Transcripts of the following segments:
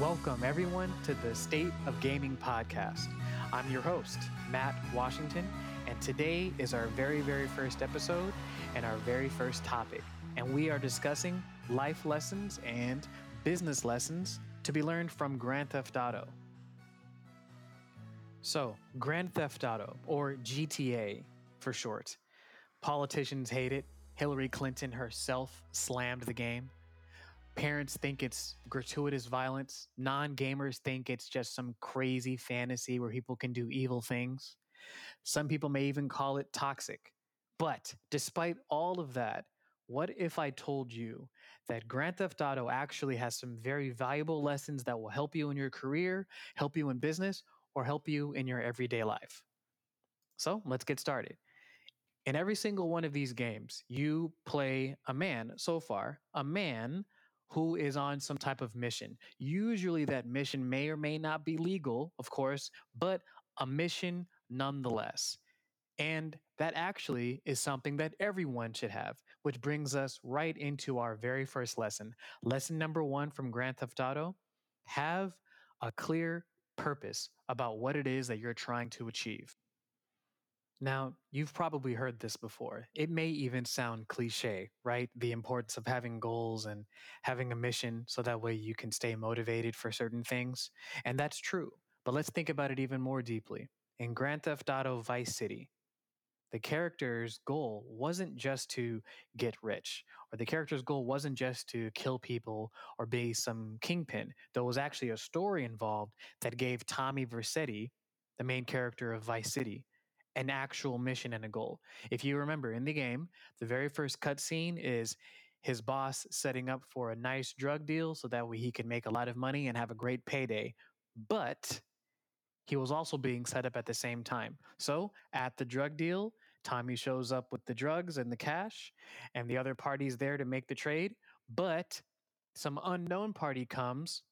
Welcome, everyone, to the State of Gaming podcast. I'm your host, Matt Washington, and today is our very, very first episode and our very first topic. And we are discussing life lessons and business lessons to be learned from Grand Theft Auto. So, Grand Theft Auto, or GTA for short. Politicians hate it. Hillary Clinton herself slammed the game. Parents think it's gratuitous violence. Non gamers think it's just some crazy fantasy where people can do evil things. Some people may even call it toxic. But despite all of that, what if I told you that Grand Theft Auto actually has some very valuable lessons that will help you in your career, help you in business, or help you in your everyday life? So let's get started. In every single one of these games, you play a man so far, a man who is on some type of mission. Usually, that mission may or may not be legal, of course, but a mission nonetheless. And that actually is something that everyone should have, which brings us right into our very first lesson. Lesson number one from Grand Theft Auto have a clear purpose about what it is that you're trying to achieve. Now, you've probably heard this before. It may even sound cliche, right? The importance of having goals and having a mission so that way you can stay motivated for certain things. And that's true. But let's think about it even more deeply. In Grand Theft Auto Vice City, the character's goal wasn't just to get rich, or the character's goal wasn't just to kill people or be some kingpin. There was actually a story involved that gave Tommy Vercetti, the main character of Vice City, an actual mission and a goal. If you remember in the game, the very first cutscene is his boss setting up for a nice drug deal so that way he can make a lot of money and have a great payday. But he was also being set up at the same time. So at the drug deal, Tommy shows up with the drugs and the cash, and the other party's there to make the trade. But some unknown party comes,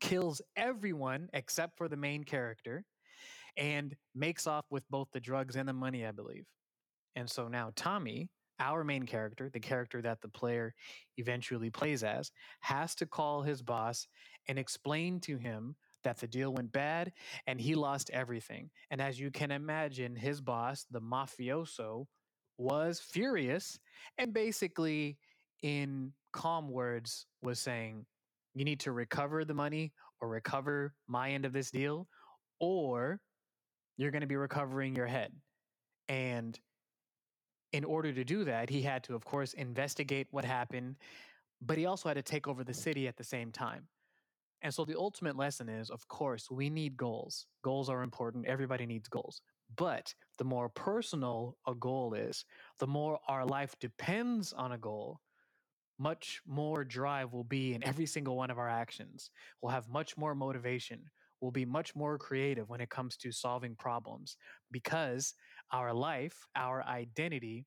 kills everyone except for the main character and makes off with both the drugs and the money, I believe. And so now Tommy, our main character, the character that the player eventually plays as, has to call his boss and explain to him that the deal went bad and he lost everything. And as you can imagine, his boss, the mafioso, was furious and basically, in calm words, was saying, You need to recover the money or recover my end of this deal, or you're going to be recovering your head. And in order to do that, he had to, of course, investigate what happened, but he also had to take over the city at the same time. And so the ultimate lesson is, of course, we need goals. Goals are important. Everybody needs goals. But the more personal a goal is, the more our life depends on a goal, much more drive will be in every single one of our actions. We'll have much more motivation will be much more creative when it comes to solving problems because our life, our identity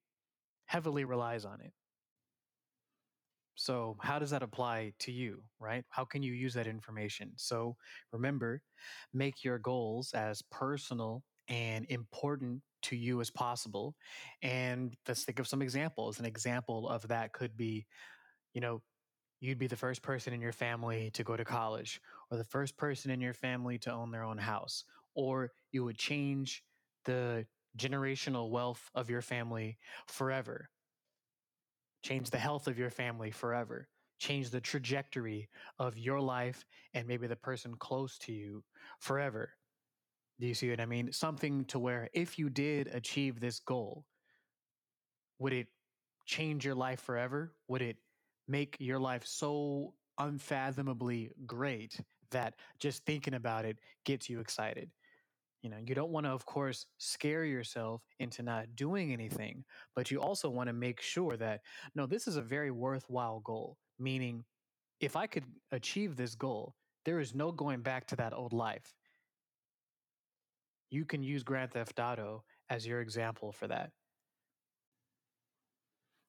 heavily relies on it. So, how does that apply to you, right? How can you use that information? So, remember, make your goals as personal and important to you as possible. And let's think of some examples. An example of that could be, you know, you'd be the first person in your family to go to college or the first person in your family to own their own house or you would change the generational wealth of your family forever. Change the health of your family forever. Change the trajectory of your life and maybe the person close to you forever. Do you see what i mean? Something to where if you did achieve this goal would it change your life forever? Would it make your life so unfathomably great that just thinking about it gets you excited. You know, you don't want to, of course, scare yourself into not doing anything, but you also want to make sure that, no, this is a very worthwhile goal. Meaning, if I could achieve this goal, there is no going back to that old life. You can use Grand Theft Auto as your example for that.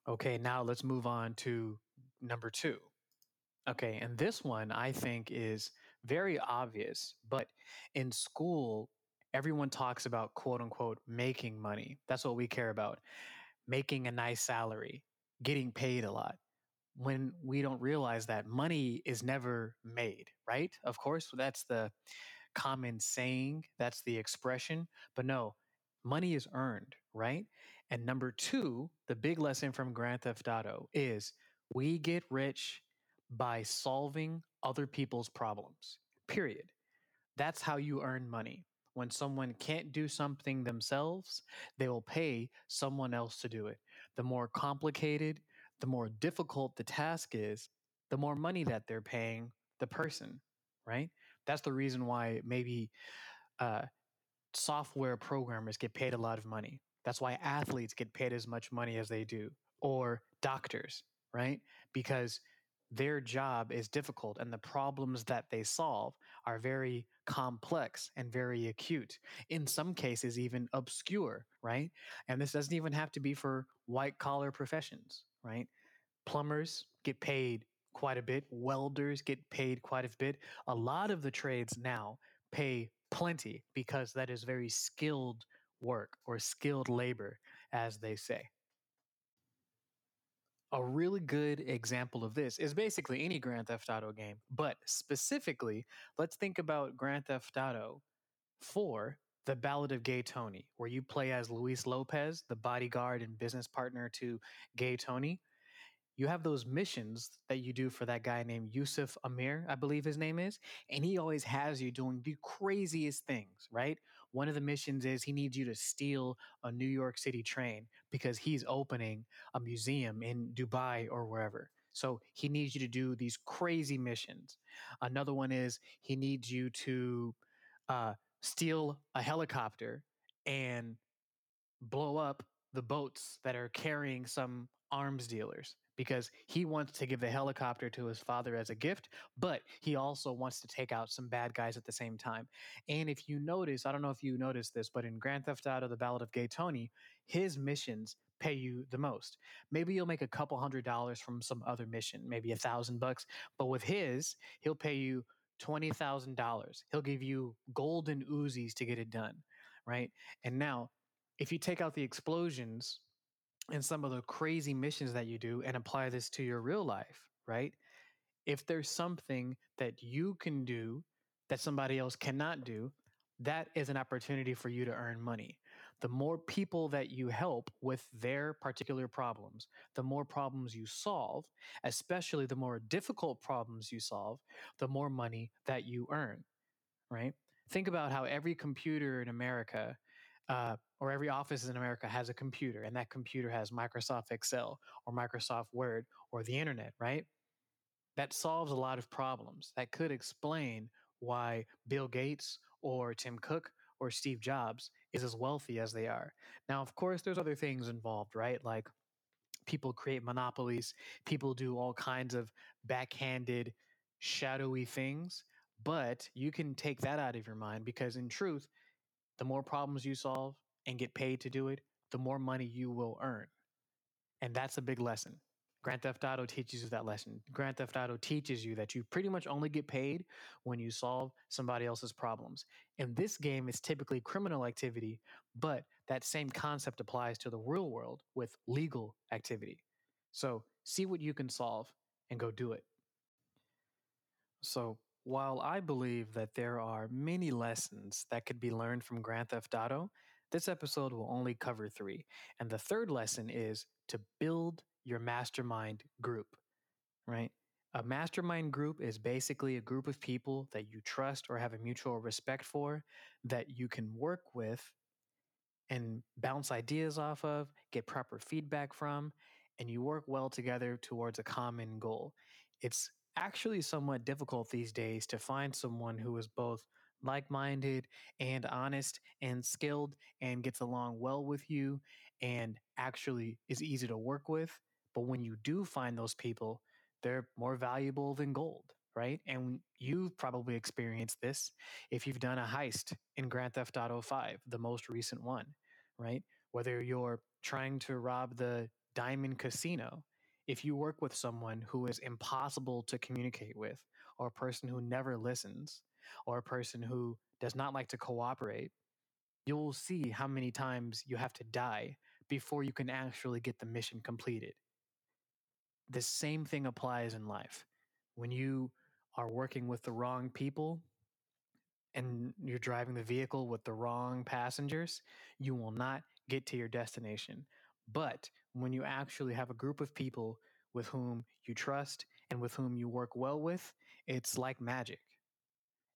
Okay, now let's move on to number two. Okay, and this one I think is very obvious, but in school, everyone talks about quote unquote making money. That's what we care about. Making a nice salary, getting paid a lot. when we don't realize that money is never made, right? Of course, that's the common saying, that's the expression, but no, money is earned, right? And number two, the big lesson from Grand Theft Auto is we get rich by solving other people's problems, period. That's how you earn money. When someone can't do something themselves, they will pay someone else to do it. The more complicated, the more difficult the task is, the more money that they're paying the person, right? That's the reason why maybe uh, software programmers get paid a lot of money. That's why athletes get paid as much money as they do, or doctors, right? Because their job is difficult and the problems that they solve are very complex and very acute in some cases even obscure right? And this doesn't even have to be for white collar professions right? Plumbers get paid quite a bit welders get paid quite a bit. A lot of the trades now pay plenty because that is very skilled work or skilled labor as they say a really good example of this is basically any Grand Theft Auto game, but specifically, let's think about Grand Theft Auto 4 The Ballad of Gay Tony, where you play as Luis Lopez, the bodyguard and business partner to Gay Tony you have those missions that you do for that guy named Yusuf Amir, I believe his name is, and he always has you doing the craziest things, right? One of the missions is he needs you to steal a New York City train because he's opening a museum in Dubai or wherever. So he needs you to do these crazy missions. Another one is he needs you to uh, steal a helicopter and blow up the boats that are carrying some arms dealers because he wants to give the helicopter to his father as a gift, but he also wants to take out some bad guys at the same time. And if you notice, I don't know if you noticed this, but in Grand Theft Auto: The Ballad of Gay Tony, his missions pay you the most. Maybe you'll make a couple hundred dollars from some other mission, maybe a thousand bucks, but with his, he'll pay you twenty thousand dollars. He'll give you golden Uzis to get it done, right? And now, if you take out the explosions and some of the crazy missions that you do and apply this to your real life, right? If there's something that you can do that somebody else cannot do, that is an opportunity for you to earn money. The more people that you help with their particular problems, the more problems you solve, especially the more difficult problems you solve, the more money that you earn, right? Think about how every computer in America uh, or every office in America has a computer, and that computer has Microsoft Excel or Microsoft Word or the internet, right? That solves a lot of problems. That could explain why Bill Gates or Tim Cook or Steve Jobs is as wealthy as they are. Now, of course, there's other things involved, right? Like people create monopolies, people do all kinds of backhanded, shadowy things. But you can take that out of your mind because, in truth, the more problems you solve and get paid to do it, the more money you will earn. And that's a big lesson. Grand Theft Auto teaches you that lesson. Grand Theft Auto teaches you that you pretty much only get paid when you solve somebody else's problems. In this game, it's typically criminal activity, but that same concept applies to the real world with legal activity. So see what you can solve and go do it. So, while I believe that there are many lessons that could be learned from Grand Theft Auto, this episode will only cover three. And the third lesson is to build your mastermind group, right? A mastermind group is basically a group of people that you trust or have a mutual respect for that you can work with and bounce ideas off of, get proper feedback from, and you work well together towards a common goal. It's actually somewhat difficult these days to find someone who is both like minded and honest and skilled and gets along well with you and actually is easy to work with. But when you do find those people, they're more valuable than gold, right? And you've probably experienced this if you've done a heist in Grand Theft Auto 5, the most recent one, right? Whether you're trying to rob the Diamond Casino if you work with someone who is impossible to communicate with, or a person who never listens, or a person who does not like to cooperate, you'll see how many times you have to die before you can actually get the mission completed. the same thing applies in life. When you are working with the wrong people and you're driving the vehicle with the wrong passengers, you will not get to your destination. But when you actually have a group of people with whom you trust and with whom you work well with, it's like magic.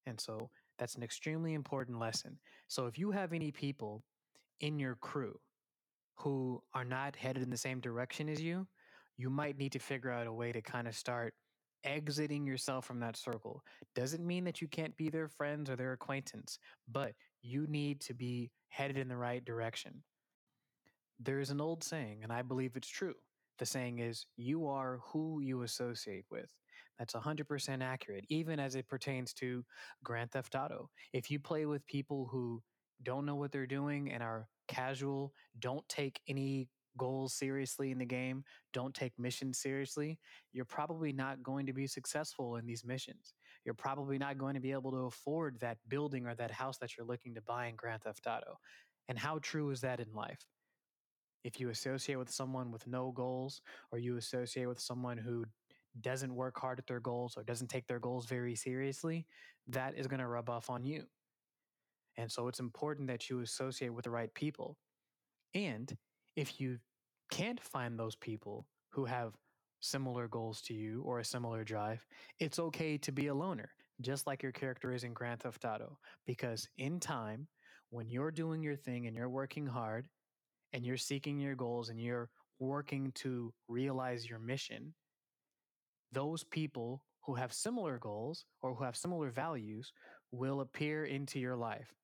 And so that's an extremely important lesson. So if you have any people in your crew who are not headed in the same direction as you, you might need to figure out a way to kind of start exiting yourself from that circle. Doesn't mean that you can't be their friends or their acquaintance, but you need to be headed in the right direction. There is an old saying, and I believe it's true. The saying is, you are who you associate with. That's 100% accurate, even as it pertains to Grand Theft Auto. If you play with people who don't know what they're doing and are casual, don't take any goals seriously in the game, don't take missions seriously, you're probably not going to be successful in these missions. You're probably not going to be able to afford that building or that house that you're looking to buy in Grand Theft Auto. And how true is that in life? If you associate with someone with no goals, or you associate with someone who doesn't work hard at their goals or doesn't take their goals very seriously, that is going to rub off on you. And so it's important that you associate with the right people. And if you can't find those people who have similar goals to you or a similar drive, it's okay to be a loner, just like your character is in Grand Theft Auto. Because in time, when you're doing your thing and you're working hard and you're seeking your goals and you're working to realize your mission, those people who have similar goals or who have similar values will appear into your life.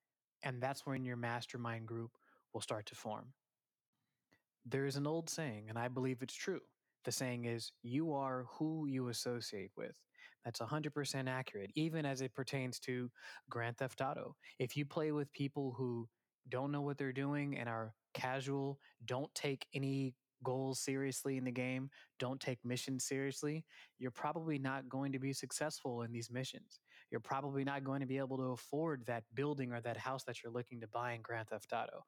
And that's when your mastermind group will start to form. There is an old saying, and I believe it's true. The saying is, you are who you associate with. That's 100% accurate, even as it pertains to Grand Theft Auto. If you play with people who don't know what they're doing and are casual, don't take any goals seriously in the game, don't take missions seriously, you're probably not going to be successful in these missions. You're probably not going to be able to afford that building or that house that you're looking to buy in Grand Theft Auto.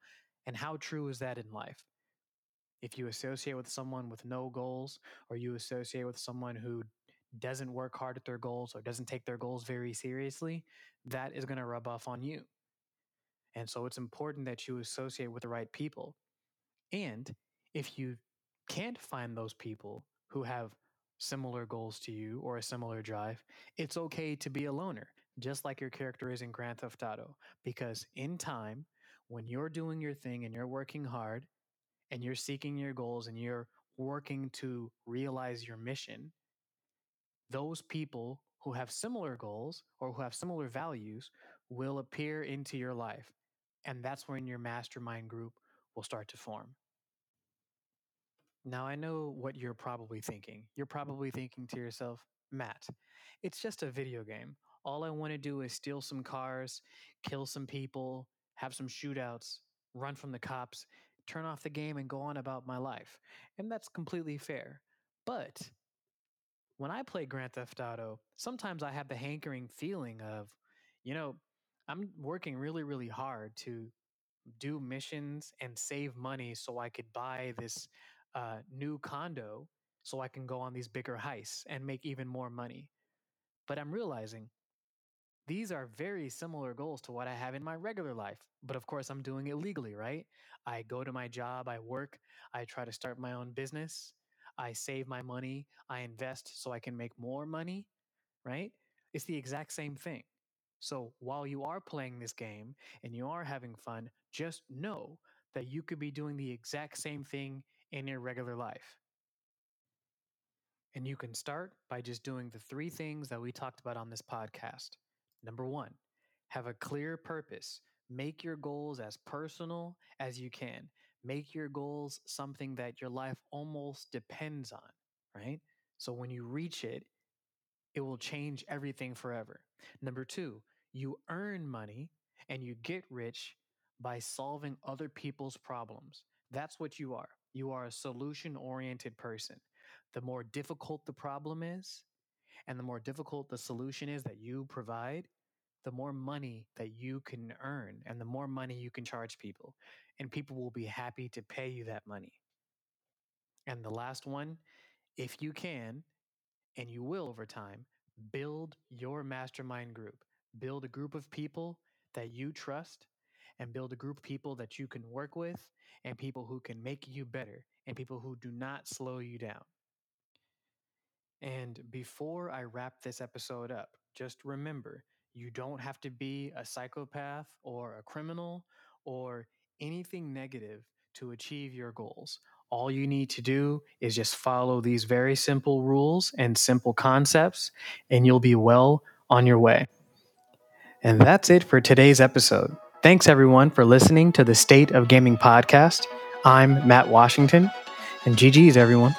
And how true is that in life? If you associate with someone with no goals, or you associate with someone who doesn't work hard at their goals or doesn't take their goals very seriously, that is going to rub off on you. And so it's important that you associate with the right people. And if you can't find those people who have similar goals to you or a similar drive, it's okay to be a loner, just like your character is in Grand Theft Auto. Because in time, when you're doing your thing and you're working hard and you're seeking your goals and you're working to realize your mission, those people who have similar goals or who have similar values will appear into your life. And that's when your mastermind group will start to form. Now, I know what you're probably thinking. You're mm. probably thinking to yourself, Matt, it's just a video game. All I want to do is steal some cars, kill some people, have some shootouts, run from the cops, turn off the game, and go on about my life. And that's completely fair. But when I play Grand Theft Auto, sometimes I have the hankering feeling of, you know, I'm working really, really hard to do missions and save money so I could buy this uh, new condo so I can go on these bigger heists and make even more money. But I'm realizing these are very similar goals to what I have in my regular life. But of course, I'm doing it legally, right? I go to my job, I work, I try to start my own business, I save my money, I invest so I can make more money, right? It's the exact same thing. So while you are playing this game and you are having fun, just know that you could be doing the exact same thing in your regular life. And you can start by just doing the three things that we talked about on this podcast. Number one, have a clear purpose. Make your goals as personal as you can. Make your goals something that your life almost depends on, right? So when you reach it, it will change everything forever. Number two, you earn money and you get rich by solving other people's problems. That's what you are. You are a solution oriented person. The more difficult the problem is, and the more difficult the solution is that you provide, the more money that you can earn and the more money you can charge people. And people will be happy to pay you that money. And the last one if you can, and you will over time, build your mastermind group. Build a group of people that you trust and build a group of people that you can work with and people who can make you better and people who do not slow you down. And before I wrap this episode up, just remember you don't have to be a psychopath or a criminal or anything negative to achieve your goals. All you need to do is just follow these very simple rules and simple concepts, and you'll be well on your way. And that's it for today's episode. Thanks everyone for listening to the State of Gaming podcast. I'm Matt Washington, and GG's everyone.